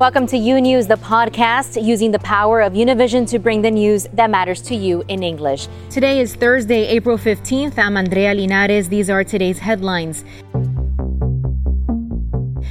Welcome to U News, the podcast using the power of Univision to bring the news that matters to you in English. Today is Thursday, April 15th. I'm Andrea Linares. These are today's headlines.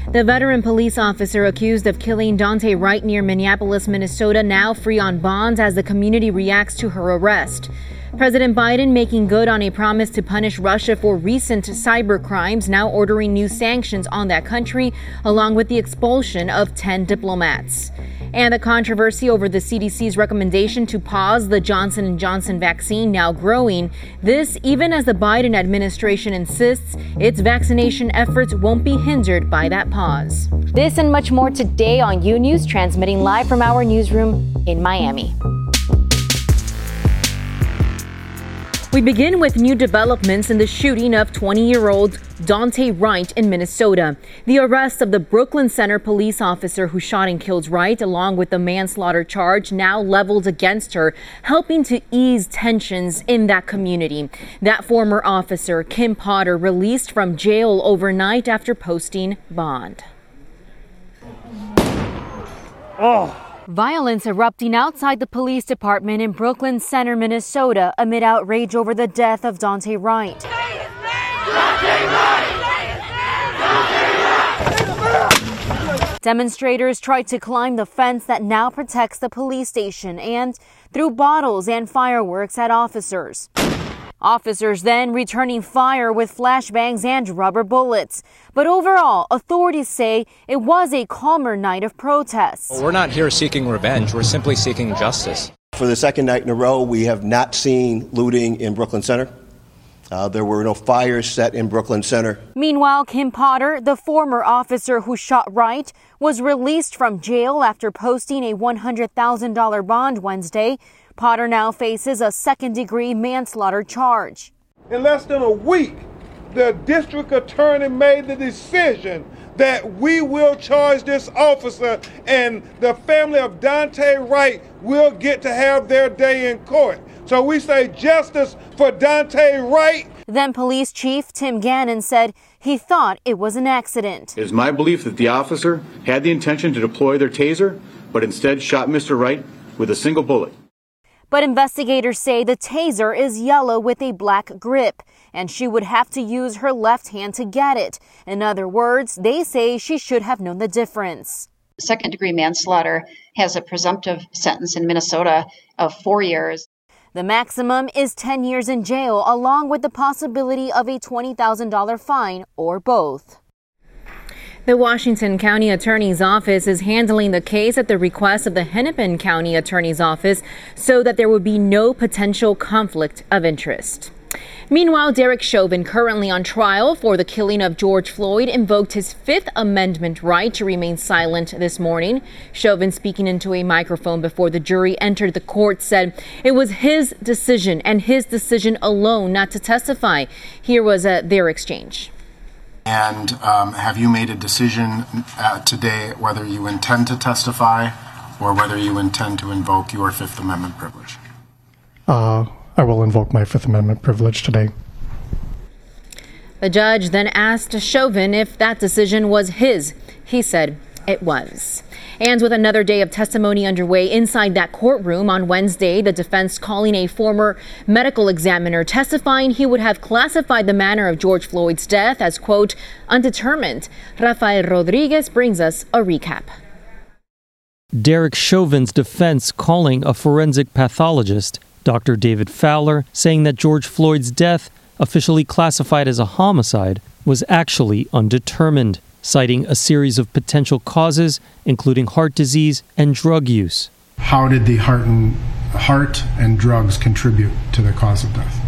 The veteran police officer accused of killing Daunte Wright near Minneapolis, Minnesota, now free on bonds as the community reacts to her arrest. President Biden making good on a promise to punish Russia for recent cyber crimes, now ordering new sanctions on that country, along with the expulsion of 10 diplomats. And the controversy over the CDC's recommendation to pause the Johnson & Johnson vaccine now growing. This even as the Biden administration insists its vaccination efforts won't be hindered by that pause. This and much more today on U News, transmitting live from our newsroom in Miami. We begin with new developments in the shooting of 20 year old Daunte Wright in Minnesota. The arrest of the Brooklyn Center police officer who shot and killed Wright, along with the manslaughter charge now leveled against her, helping to ease tensions in that community. That former officer, Kim Potter, released from jail overnight after posting bond. Oh. Violence erupting outside the police department in Brooklyn Center, Minnesota, amid outrage over the death of Daunte Wright. Demonstrators tried to climb the fence that now protects the police station and threw bottles and fireworks at officers. Officers then returning fire with flashbangs and rubber bullets. But overall, authorities say it was a calmer night of protests. Well, we're not here seeking revenge, we're simply seeking justice. For the second night in a row, we have not seen looting in Brooklyn Center. Uh, there were no fires set in Brooklyn Center. Meanwhile, Kim Potter, the former officer who shot Wright, was released from jail after posting a $100,000 bond Wednesday. Potter now faces a second degree manslaughter charge. In less than a week, the district attorney made the decision that we will charge this officer and the family of Daunte Wright will get to have their day in court. So we say justice for Daunte Wright. Then police chief Tim Gannon said he thought it was an accident. It is my belief that the officer had the intention to deploy their taser, but instead shot Mr. Wright with a single bullet. But investigators say the taser is yellow with a black grip, and she would have to use her left hand to get it. In other words, they say she should have known the difference. Second degree manslaughter has a presumptive sentence in Minnesota of four years. The maximum is 10 years in jail, along with the possibility of a $20,000 fine or both. The Washington County Attorney's Office is handling the case at the request of the Hennepin County Attorney's Office so that there would be no potential conflict of interest. Meanwhile, Derek Chauvin, currently on trial for the killing of George Floyd, invoked his Fifth Amendment right to remain silent this morning. Chauvin, speaking into a microphone before the jury entered the court, said it was his decision and his decision alone not to testify. Here was uh, their exchange. And um, have you made a decision uh, today whether you intend to testify or whether you intend to invoke your Fifth Amendment privilege? Uh, I will invoke my Fifth Amendment privilege today. The judge then asked Chauvin if that decision was his. He said it was. And with another day of testimony underway inside that courtroom on Wednesday, the defense calling a former medical examiner testifying he would have classified the manner of George Floyd's death as, quote, undetermined. Rafael Rodriguez brings us a recap. Derek Chauvin's defense calling a forensic pathologist, Dr. David Fowler, saying that George Floyd's death, officially classified as a homicide, was actually undetermined citing a series of potential causes, including heart disease and drug use. How did the heart and, heart and drugs contribute to the cause of death?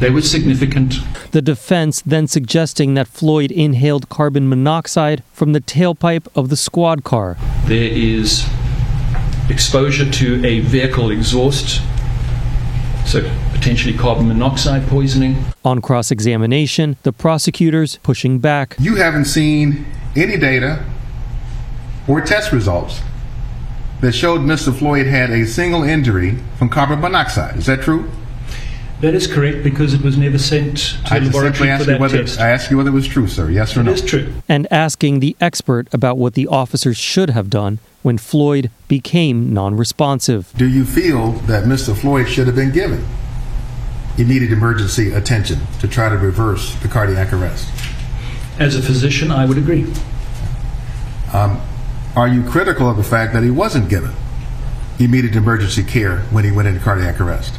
They were significant. The defense then suggesting that Floyd inhaled carbon monoxide from the tailpipe of the squad car. There is exposure to a vehicle exhaust so potentially carbon monoxide poisoning. On cross examination, the prosecutors pushing back. You haven't seen any data or test results that showed Mr. Floyd had a single injury from carbon monoxide. Is that true? That is correct because it was never sent to I the laboratory for asked you that whether test. I asked you whether it was true, sir. Yes or no? It is true. And asking the expert about what the officers should have done when Floyd became non responsive. Do you feel that Mr. Floyd should have been given immediate emergency attention to try to reverse the cardiac arrest? As a physician, I would agree. Um, are you critical of the fact that he wasn't given immediate emergency care when he went into cardiac arrest?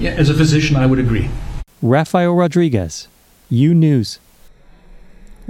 Yeah, as a physician, I would agree. Rafael Rodriguez, U News.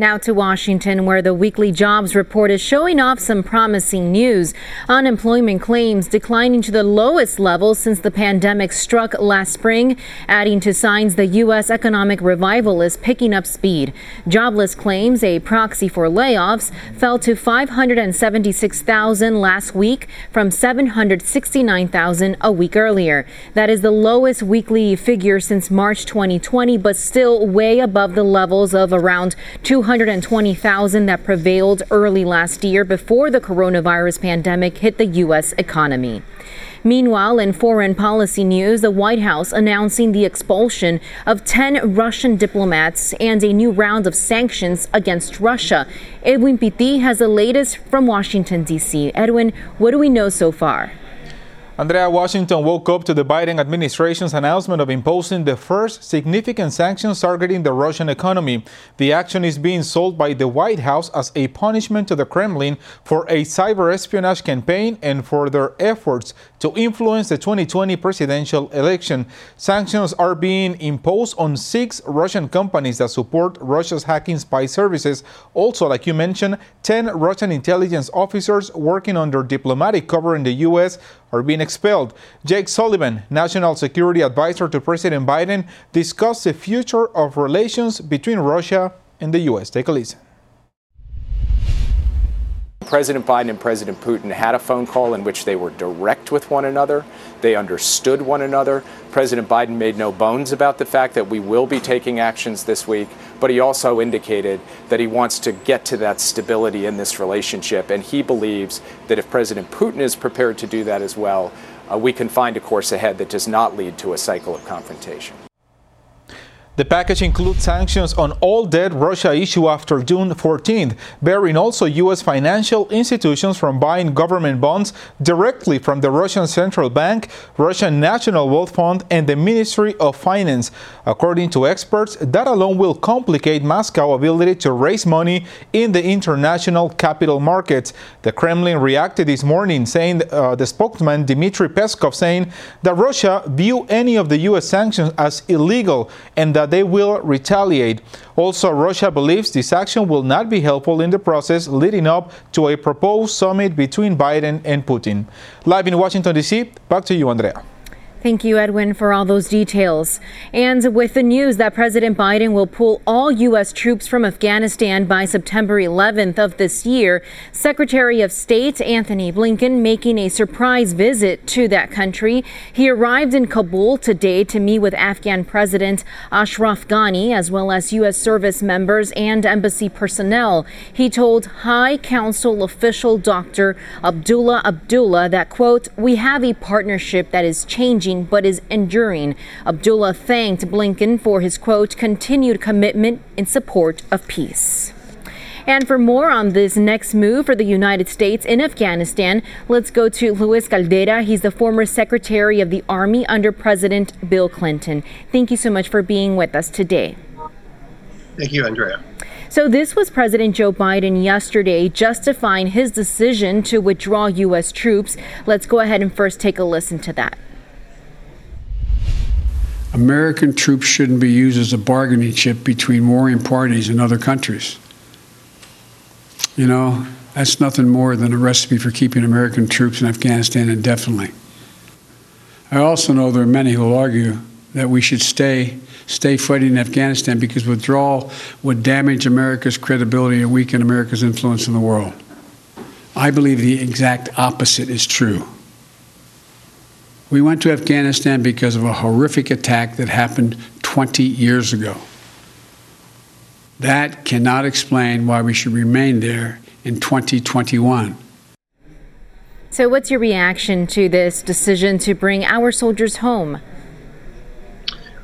Now to Washington, where the weekly jobs report is showing off some promising news. Unemployment claims declining to the lowest level since the pandemic struck last spring, adding to signs the U.S. economic revival is picking up speed. Jobless claims, a proxy for layoffs, fell to 576,000 last week from 769,000 a week earlier. That is the lowest weekly figure since March 2020, but still way above the levels of around 200. 220,000 that prevailed early last year before the coronavirus pandemic hit the U.S. economy. Meanwhile, in foreign policy news, the White House announcing the expulsion of 10 Russian diplomats and a new round of sanctions against Russia. Edwin Pitti has the latest from Washington, D.C. Edwin, what do we know so far? Andrea Washington woke up to the Biden administration's announcement of imposing the first significant sanctions targeting the Russian economy. The action is being sold by the White House as a punishment to the Kremlin for a cyber espionage campaign and for their efforts to influence the 2020 presidential election. Sanctions are being imposed on six Russian companies that support Russia's hacking spy services. Also, like you mentioned, 10 Russian intelligence officers working under diplomatic cover in the U.S. are being expelled. Jake Sullivan, National Security Advisor to President Biden, discussed the future of relations between Russia and the U.S. Take a listen. President Biden and President Putin had a phone call in which they were direct with one another. They understood one another. President Biden made no bones about the fact that we will be taking actions this week, but he also indicated that he wants to get to that stability in this relationship. And he believes that if President Putin is prepared to do that as well, uh, we can find a course ahead that does not lead to a cycle of confrontation. The package includes sanctions on all debt Russia issued after June 14th, barring also U.S. financial institutions from buying government bonds directly from the Russian Central Bank, Russian National Wealth Fund, and the Ministry of Finance. According to experts, that alone will complicate Moscow's ability to raise money in the international capital markets. The Kremlin reacted this morning, saying uh, the spokesman Dmitry Peskov saying that Russia view any of the U.S. sanctions as illegal and that they will retaliate. Also, Russia believes this action will not be helpful in the process leading up to a proposed summit between Biden and Putin. Live in Washington, D.C., back to you, Andrea. Thank you, Edwin, for all those details. And with the news that President Biden will pull all U.S. troops from Afghanistan by September 11th of this year, Secretary of State Antony Blinken making a surprise visit to that country. He arrived in Kabul today to meet with Afghan President Ashraf Ghani, as well as U.S. service members and embassy personnel. He told High Council official Dr. Abdullah Abdullah that, quote, we have a partnership that is changing but is enduring. Abdullah thanked Blinken for his quote, continued commitment in support of peace. And for more on this next move for the United States in Afghanistan, let's go to Luis Caldera. He's the former Secretary of the Army under President Bill Clinton. Thank you so much for being with us today. Thank you, Andrea. So, this was President Joe Biden yesterday justifying his decision to withdraw U.S. troops. Let's go ahead and first take a listen to that. American troops shouldn't be used as a bargaining chip between warring parties in other countries. You know, that's nothing more than a recipe for keeping American troops in Afghanistan indefinitely. I also know there are many who will argue that we should stay stay fighting in Afghanistan because withdrawal would damage America's credibility and weaken America's influence in the world. I believe the exact opposite is true. We went to Afghanistan because of a horrific attack that happened 20 years ago. That cannot explain why we should remain there in 2021. So, what's your reaction to this decision to bring our soldiers home?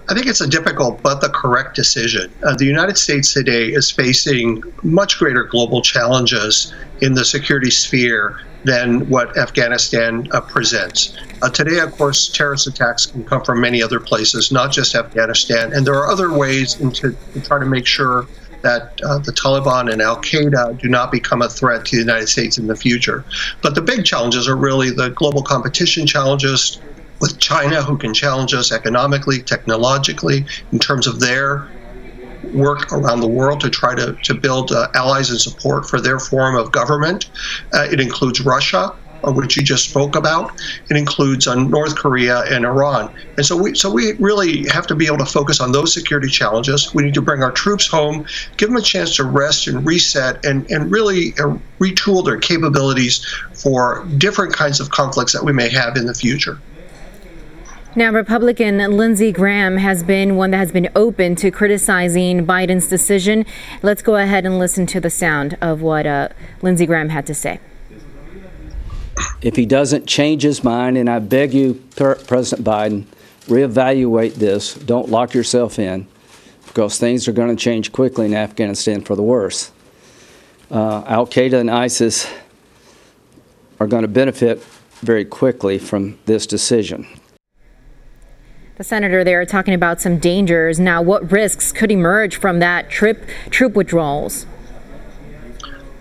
I think it's a difficult but the correct decision. Uh, the United States today is facing much greater global challenges in the security sphere than what Afghanistan uh, presents. Uh, today, of course, terrorist attacks can come from many other places, not just Afghanistan. And there are other ways into, to try to make sure that uh, the Taliban and Al Qaeda do not become a threat to the United States in the future. But the big challenges are really the global competition challenges with China, who can challenge us economically, technologically, in terms of their work around the world to try to, to build uh, allies and support for their form of government. Uh, it includes Russia, uh, which you just spoke about. It includes uh, North Korea and Iran. And so we so we really have to be able to focus on those security challenges. We need to bring our troops home, give them a chance to rest and reset, and and really uh, retool their capabilities for different kinds of conflicts that we may have in the future. Now, Republican Lindsey Graham has been one that has been open to criticizing Biden's decision. Let's go ahead and listen to the sound of what uh, Lindsey Graham had to say. If he doesn't change his mind, and I beg you, President Biden, reevaluate this. Don't lock yourself in because things are going to change quickly in Afghanistan for the worse. Uh, Al Qaeda and ISIS are going to benefit very quickly from this decision. The senator there talking about some dangers. Now, what risks could emerge from that trip troop withdrawals?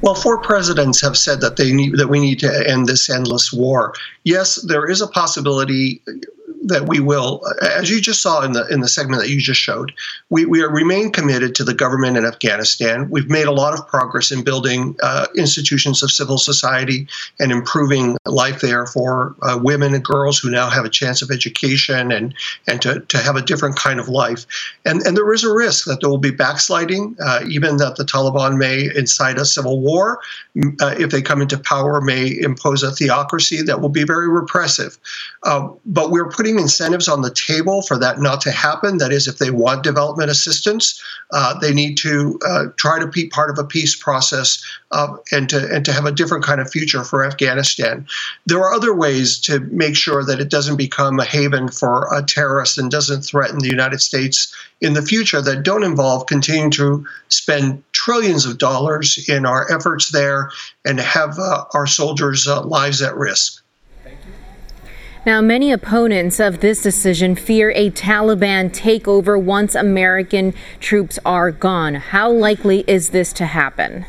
Well, four presidents have said that they need that we need to end this endless war. Yes, there is a possibility that we will, as you just saw in the in the segment that you just showed, we, we remain committed to the government in Afghanistan. We've made a lot of progress in building uh, institutions of civil society and improving life there for uh, women and girls who now have a chance of education and and to, to have a different kind of life. And and there is a risk that there will be backsliding, uh, even that the Taliban may incite a civil war uh, if they come into power, may impose a theocracy that will be very repressive. Uh, but we're putting putting incentives on the table for that not to happen. That is, if they want development assistance, uh, they need to uh, try to be part of a peace process uh, and to and to have a different kind of future for Afghanistan. There are other ways to make sure that it doesn't become a haven for a terrorist and doesn't threaten the United States in the future that don't involve continuing to spend trillions of dollars in our efforts there and have uh, our soldiers' uh, lives at risk. Now, many opponents of this decision fear a Taliban takeover once American troops are gone. How likely is this to happen?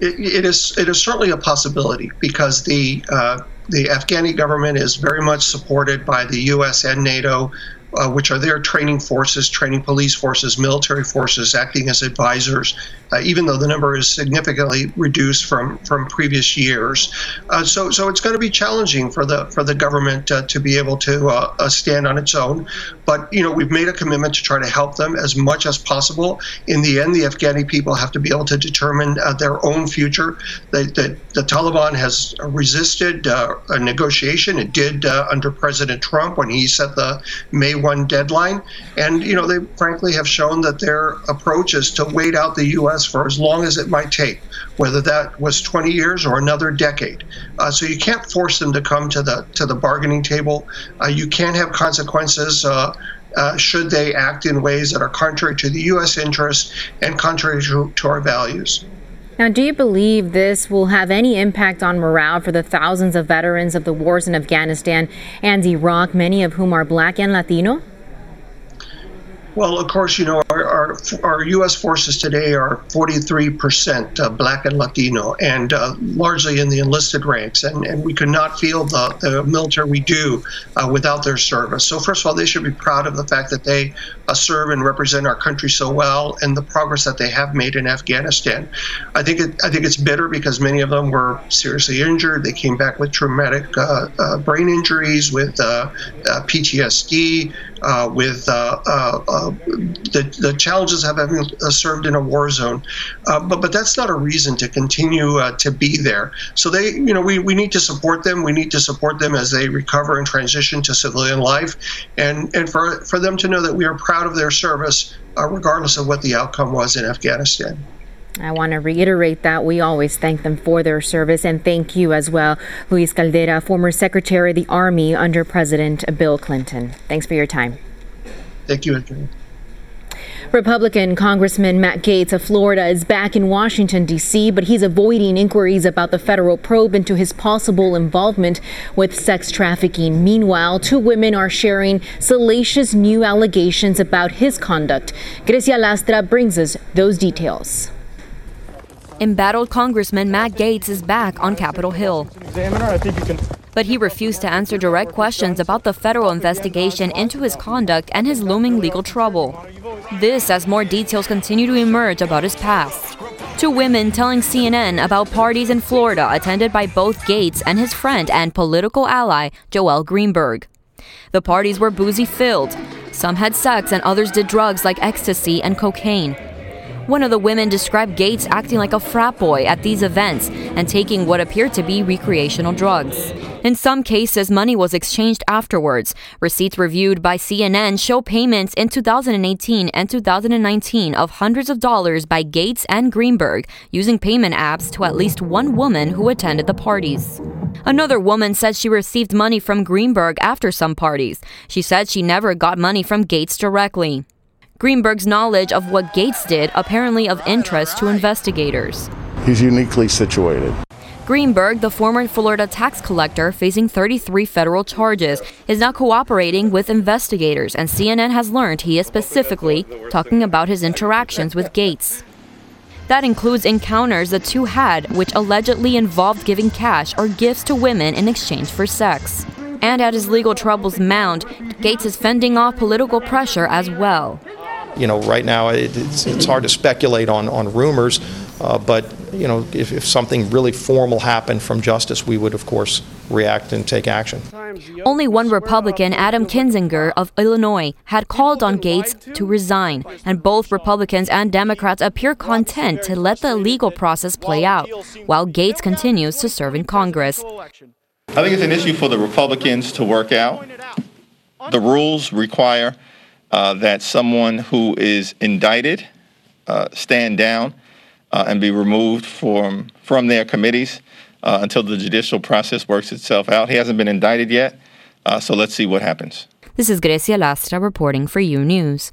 it, it is it is certainly a possibility because the uh, the Afghani government is very much supported by the U.S. and NATO uh, which are their training forces, training police forces, military forces, acting as advisors, uh, even though the number is significantly reduced from from previous years. Uh, so, so it's going to be challenging for the for the government uh, to be able to uh, uh, stand on its own. But you know, we've made a commitment to try to help them as much as possible. In the end, the Afghani people have to be able to determine their own future. The, Taliban has resisted a negotiation. It did under President Trump when he set the May one deadline. And, you know, they frankly have shown that their approach is to wait out the U.S. for as long as it might take, whether that was 20 years or another decade. Uh, so you can't force them to come to the to the bargaining table. Uh, you can't have consequences. Uh, uh, should they act in ways that are contrary to the U.S. interest and contrary to, to our values. Now, do you believe this will have any impact on morale for the thousands of veterans of the wars in Afghanistan and Iraq, many of whom are black and Latino? Well, of course, you know, our, our, our U.S. forces today are 43% uh, black and Latino, and uh, largely in the enlisted ranks. And, and we could not field the, the military we do uh, without their service. So, first of all, they should be proud of the fact that they uh, serve and represent our country so well and the progress that they have made in Afghanistan. I think, it, I think it's bitter because many of them were seriously injured. They came back with traumatic uh, uh, brain injuries, with PTSD uh, with uh, uh, uh, the, the challenges of having served in a war zone. but but that's not a reason to continue to be there. So they, you know, we, we need to support them. We need to support them as they recover and transition to civilian life, and and for for them to know that we are proud of their service, uh, regardless of what the outcome was in Afghanistan. I want to reiterate that we always thank them for their service and thank you as well, Luis Caldera, former Secretary of the Army under President Bill Clinton. Thanks for your time. Thank you, Andrew. Republican Congressman Matt Gaetz of Florida is back in Washington, D.C., but he's avoiding inquiries about the federal probe into his possible involvement with sex trafficking. Meanwhile, two women are sharing salacious new allegations about his conduct. Grecia Lastra brings us those details. Embattled Congressman Matt Gaetz is back on Capitol Hill. But he refused to answer direct questions about the federal investigation into his conduct and his looming legal trouble. This as more details continue to emerge about his past. Two women telling CNN about parties in Florida attended by both Gaetz and his friend and political ally, Joel Greenberg. The parties were boozy filled. Some had sex and others did drugs like ecstasy and cocaine. One of the women described Gaetz acting like a frat boy at these events and taking what appeared to be recreational drugs. In some cases, money was exchanged afterwards. Receipts reviewed by CNN show payments in 2018 and 2019 of hundreds of dollars by Gaetz and Greenberg using payment apps to at least one woman who attended the parties. Another woman said she received money from Greenberg after some parties. She said she never got money from Gaetz directly. Greenberg's knowledge of what Gaetz did apparently of interest to investigators. He's uniquely situated. Greenberg, the former Florida tax collector facing 33 federal charges, is now cooperating with investigators, and CNN has learned he is specifically talking about his interactions with Gaetz. That includes encounters the two had, which allegedly involved giving cash or gifts to women in exchange for sex. And as his legal troubles mount, Gaetz is fending off political pressure as well you know, right now it, it's, it's hard to speculate on, on rumors, uh, but, you know, if, if something really formal happened from justice, we would, of course, react and take action. Only one Republican, Adam Kinzinger of Illinois, had called on Gaetz to resign, and both Republicans and Democrats appear content to let the legal process play out, while Gaetz continues to serve in Congress. I think it's an issue for the Republicans to work out. The rules require uh, that someone who is indicted uh, stand down uh, and be removed from from their committees uh, until the judicial process works itself out. He hasn't been indicted yet, uh, so let's see what happens. This is Grecia Lastra reporting for U News.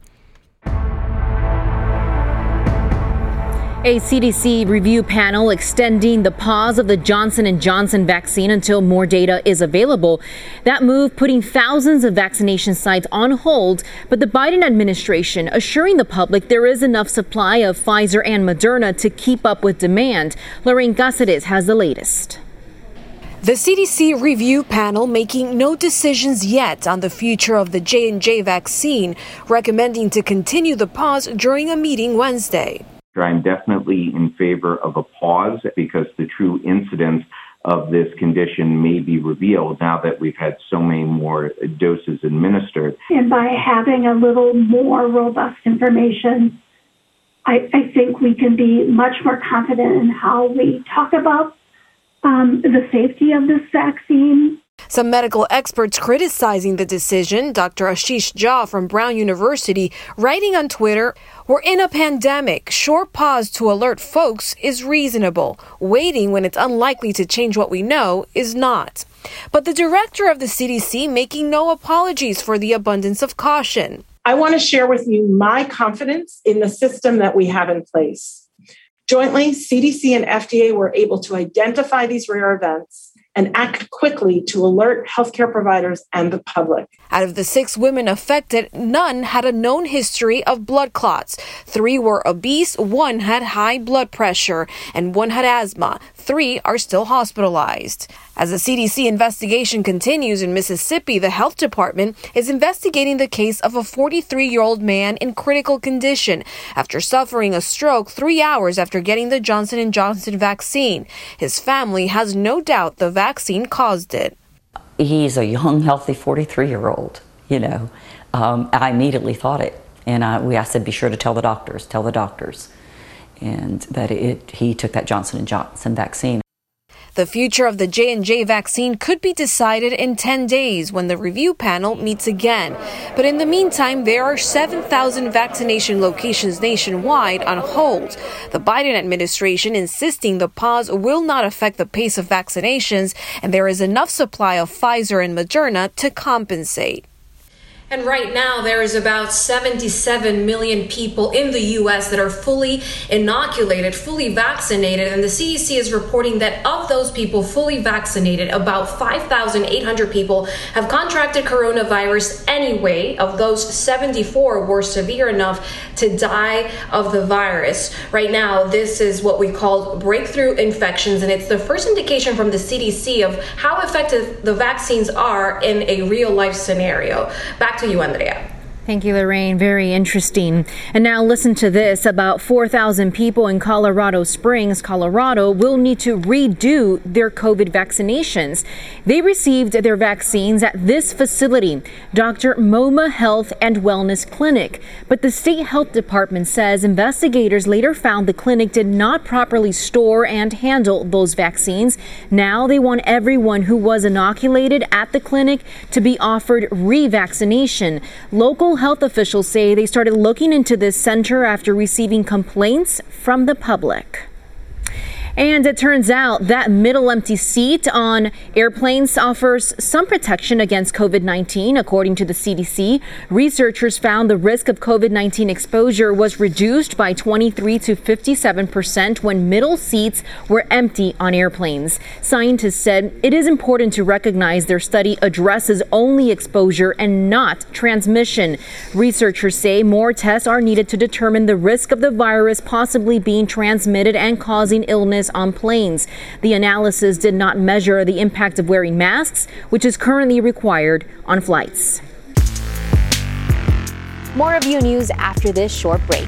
A CDC review panel extending the pause of the Johnson & Johnson vaccine until more data is available. That move putting thousands of vaccination sites on hold, but the Biden administration assuring the public there is enough supply of Pfizer and Moderna to keep up with demand. Lorraine Cáceres has the latest. The CDC review panel making no decisions yet on the future of the J&J vaccine, recommending to continue the pause during a meeting Wednesday. I'm definitely in favor of a pause because the true incidence of this condition may be revealed now that we've had so many more doses administered. And by having a little more robust information, I, I think we can be much more confident in how we talk about um, the safety of this vaccine some medical experts criticizing the decision, Dr. Ashish Jha from Brown University, writing on Twitter, We're in a pandemic. Short pause to alert folks is reasonable. Waiting when it's unlikely to change what we know is not. But the director of the CDC making no apologies for the abundance of caution. I want to share with you my confidence in the system that we have in place. Jointly, CDC and FDA were able to identify these rare events and act quickly to alert healthcare providers and the public. Out of the six women affected, none had a known history of blood clots. Three were obese, one had high blood pressure, and one had asthma. Three are still hospitalized. As the CDC investigation continues in Mississippi, the health department is investigating the case of a 43 year old man in critical condition after suffering a stroke three hours after getting the Johnson & Johnson vaccine. His family has no doubt the vaccine caused it. He's a young, healthy 43 year old, you know. Um, I immediately thought it. And I, we, I said, be sure to tell the doctors, tell the doctors and that it, he took that Johnson & Johnson vaccine. The future of the J&J vaccine could be decided in 10 days when the review panel meets again. But in the meantime, there are 7,000 vaccination locations nationwide on hold. The Biden administration insisting the pause will not affect the pace of vaccinations and there is enough supply of Pfizer and Moderna to compensate. And right now, there is about 77 million people in the U.S. that are fully inoculated, fully vaccinated. And the CDC is reporting that of those people fully vaccinated, about 5,800 people have contracted coronavirus anyway. Of those, 74 were severe enough to die of the virus. Right now, this is what we call breakthrough infections. And it's the first indication from the CDC of how effective the vaccines are in a real life scenario. Back to you, Andrea. Thank you, Lorraine. Very interesting. And now listen to this. About 4,000 people in Colorado Springs, Colorado, will need to redo their COVID vaccinations. They received their vaccines at this facility, Dr. Moma Health and Wellness Clinic. But the state health department says investigators later found the clinic did not properly store and handle those vaccines. Now they want everyone who was inoculated at the clinic to be offered revaccination. Local health officials say they started looking into this center after receiving complaints from the public. And it turns out that middle empty seat on airplanes offers some protection against COVID 19, according to the CDC. Researchers found the risk of COVID 19 exposure was reduced by 23 to 57 percent when middle seats were empty on airplanes. Scientists said it is important to recognize their study addresses only exposure and not transmission. Researchers say more tests are needed to determine the risk of the virus possibly being transmitted and causing illness on planes. The analysis did not measure the impact of wearing masks, which is currently required on flights. More of U News after this short break.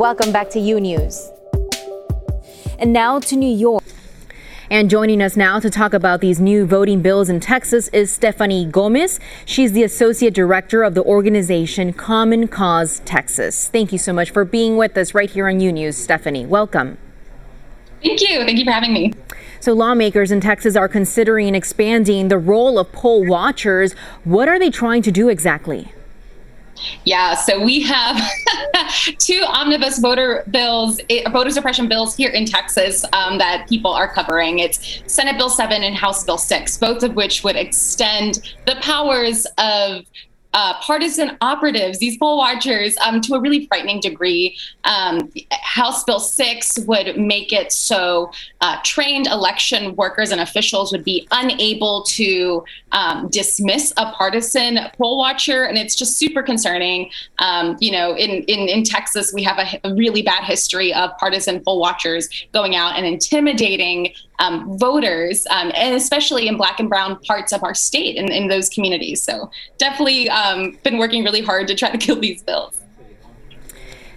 Welcome back to U News. And now to New York. And joining us now to talk about these new voting bills in Texas is Stephanie Gomez. She's the Associate Director of the organization Common Cause Texas. Thank you so much for being with us right here on U News, Stephanie. Welcome. Thank you. Thank you for having me. So, lawmakers in Texas are considering expanding the role of poll watchers. What are they trying to do exactly? Yeah, so we have two omnibus voter bills, eh, voter suppression bills here in Texas um, that people are covering. It's Senate Bill 7 and House Bill 6, both of which would extend the powers of uh, partisan operatives, these poll watchers, um, to a really frightening degree. Um, House Bill 6 would make it so uh, trained election workers and officials would be unable to um, dismiss a partisan poll watcher. And it's just super concerning. Um, you know, in, in, in Texas, we have a, a, really bad history of partisan poll watchers going out and intimidating um, voters, um, and especially in black and brown parts of our state and in, in those communities. So definitely um, been working really hard to try to kill these bills.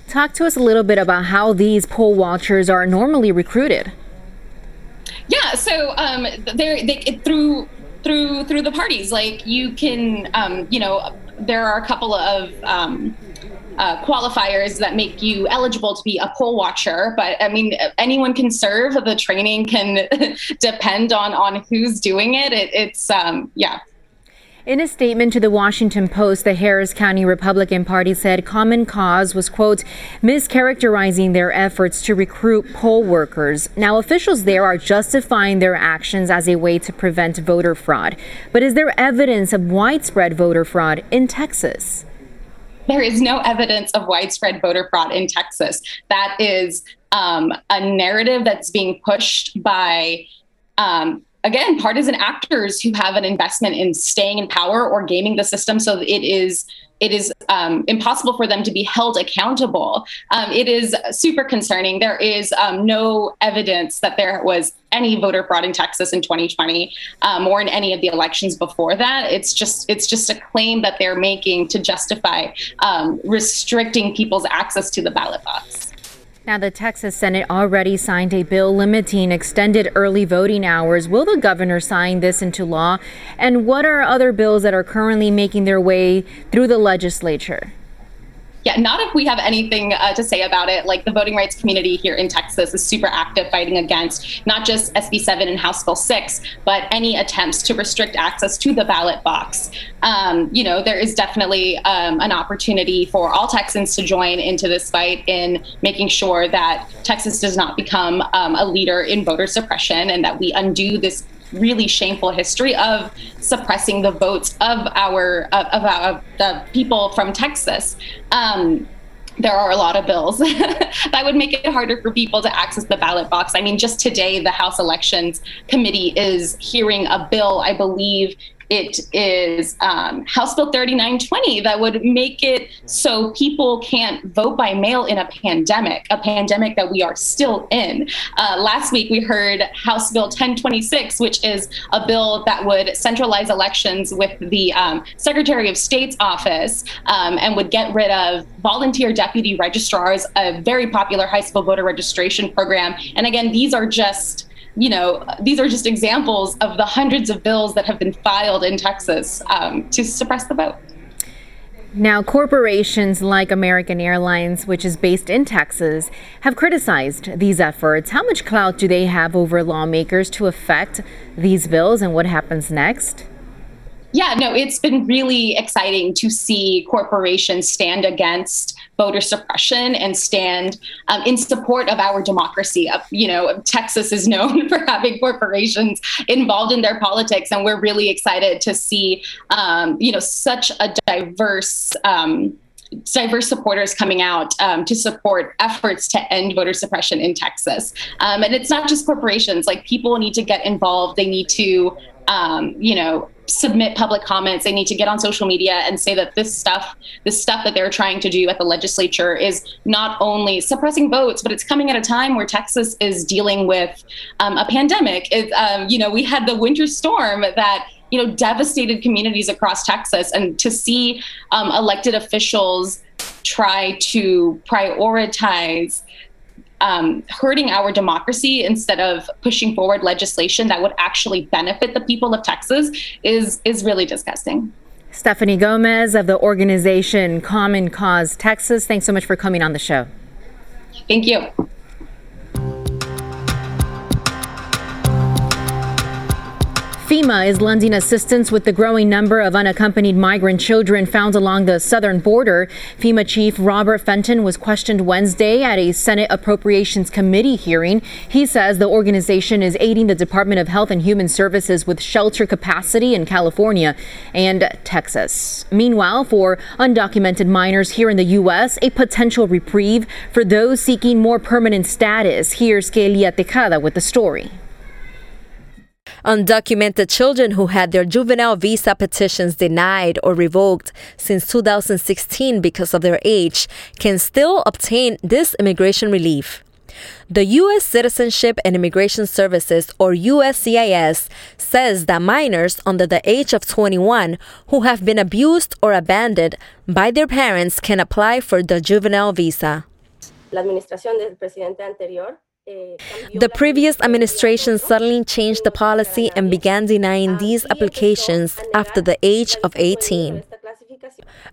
Talk to us a little bit about how these poll watchers are normally recruited. Yeah, so um, they're they, through through through the parties. Like you can, um, you know, there are a couple of um, uh, qualifiers that make you eligible to be a poll watcher. But I mean, anyone can serve. The training can depend on on who's doing it. it it's um, yeah. In a statement to the Washington Post, the Harris County Republican Party said Common Cause was, quote, mischaracterizing their efforts to recruit poll workers. Now, officials there are justifying their actions as a way to prevent voter fraud. But is there evidence of widespread voter fraud in Texas? There is no evidence of widespread voter fraud in Texas. That is um, a narrative that's being pushed by um, again, partisan actors who have an investment in staying in power or gaming the system so it is it is um, impossible for them to be held accountable. Um, it is super concerning. There is um, no evidence that there was any voter fraud in Texas in 2020 um, or in any of the elections before that. It's just it's just a claim that they're making to justify um, restricting people's access to the ballot box. Now, the Texas Senate already signed a bill limiting extended early voting hours. Will the governor sign this into law? And what are other bills that are currently making their way through the legislature? Yeah, not if we have anything uh, to say about it. Like the voting rights community here in Texas is super active fighting against not just SB 7 and House Bill 6, but any attempts to restrict access to the ballot box. Um, you know, there is definitely um, an opportunity for all Texans to join into this fight in making sure that Texas does not become um, a leader in voter suppression and that we undo this really shameful history of suppressing the votes of our of, of, our, of the people from Texas. Um, there are a lot of bills that would make it harder for people to access the ballot box. I mean, just today, the House Elections Committee is hearing a bill, I believe, it is um, House Bill 3920 that would make it so people can't vote by mail in a pandemic, a pandemic that we are still in. Uh, last week, we heard House Bill 1026, which is a bill that would centralize elections with the um, Secretary of State's office um, and would get rid of volunteer deputy registrars, a very popular high school voter registration program. And again, these are just you know, these are just examples of the hundreds of bills that have been filed in Texas um, to suppress the vote. Now, corporations like American Airlines, which is based in Texas, have criticized these efforts. How much clout do they have over lawmakers to affect these bills and what happens next? Yeah, no, it's been really exciting to see corporations stand against voter suppression and stand um, in support of our democracy. Uh, you know, Texas is known for having corporations involved in their politics, and we're really excited to see, um, you know, such a diverse. Um, diverse supporters coming out um, to support efforts to end voter suppression in Texas. Um, and it's not just corporations, like people need to get involved. They need to, um, you know, submit public comments. They need to get on social media and say that this stuff, this stuff that they're trying to do at the legislature is not only suppressing votes, but it's coming at a time where Texas is dealing with um, a pandemic. It, um, you know, we had the winter storm that you know devastated communities across Texas, and to see um, elected officials try to prioritize um, hurting our democracy instead of pushing forward legislation that would actually benefit the people of Texas is is really disgusting. Stephanie Gomez of the organization Common Cause Texas, thanks so much for coming on the show. Thank you. FEMA is lending assistance with the growing number of unaccompanied migrant children found along the southern border. FEMA Chief Robert Fenton was questioned Wednesday at a Senate Appropriations Committee hearing. He says the organization is aiding the Department of Health and Human Services with shelter capacity in California and Texas. Meanwhile, for undocumented minors here in the U.S., a potential reprieve for those seeking more permanent status. Here's Kelia Tejada with the story. Undocumented children who had their juvenile visa petitions denied or revoked since 2016 because of their age can still obtain this immigration relief. The U.S. Citizenship and Immigration Services, or USCIS, says that minors under the age of 21 who have been abused or abandoned by their parents can apply for the juvenile visa. La administración del presidente anterior the previous administration suddenly changed the policy and began denying these applications after the age of 18.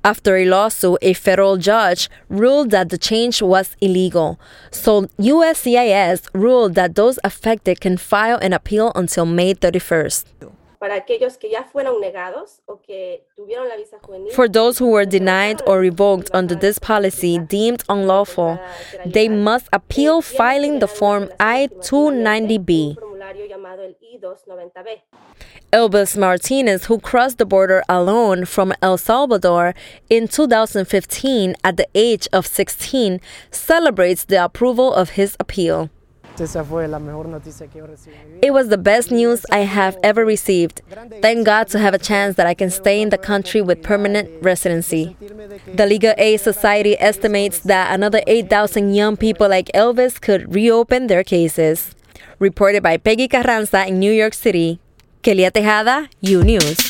After a lawsuit, a federal judge ruled that the change was illegal. So USCIS ruled that those affected can file an appeal until May 31st. For those who were denied or revoked under this policy deemed unlawful, they must appeal filing the Form I-290B. Elvis Martinez, who crossed the border alone from El Salvador in 2015 at the age of 16, celebrates the approval of his appeal. It was the best news I have ever received. Thank God to have a chance that I can stay in the country with permanent residency. The Legal Aid Society estimates that another 8,000 young people like Elvis could reopen their cases. Reported by Peggy Carranza in New York City. Kelia Tejada, U News.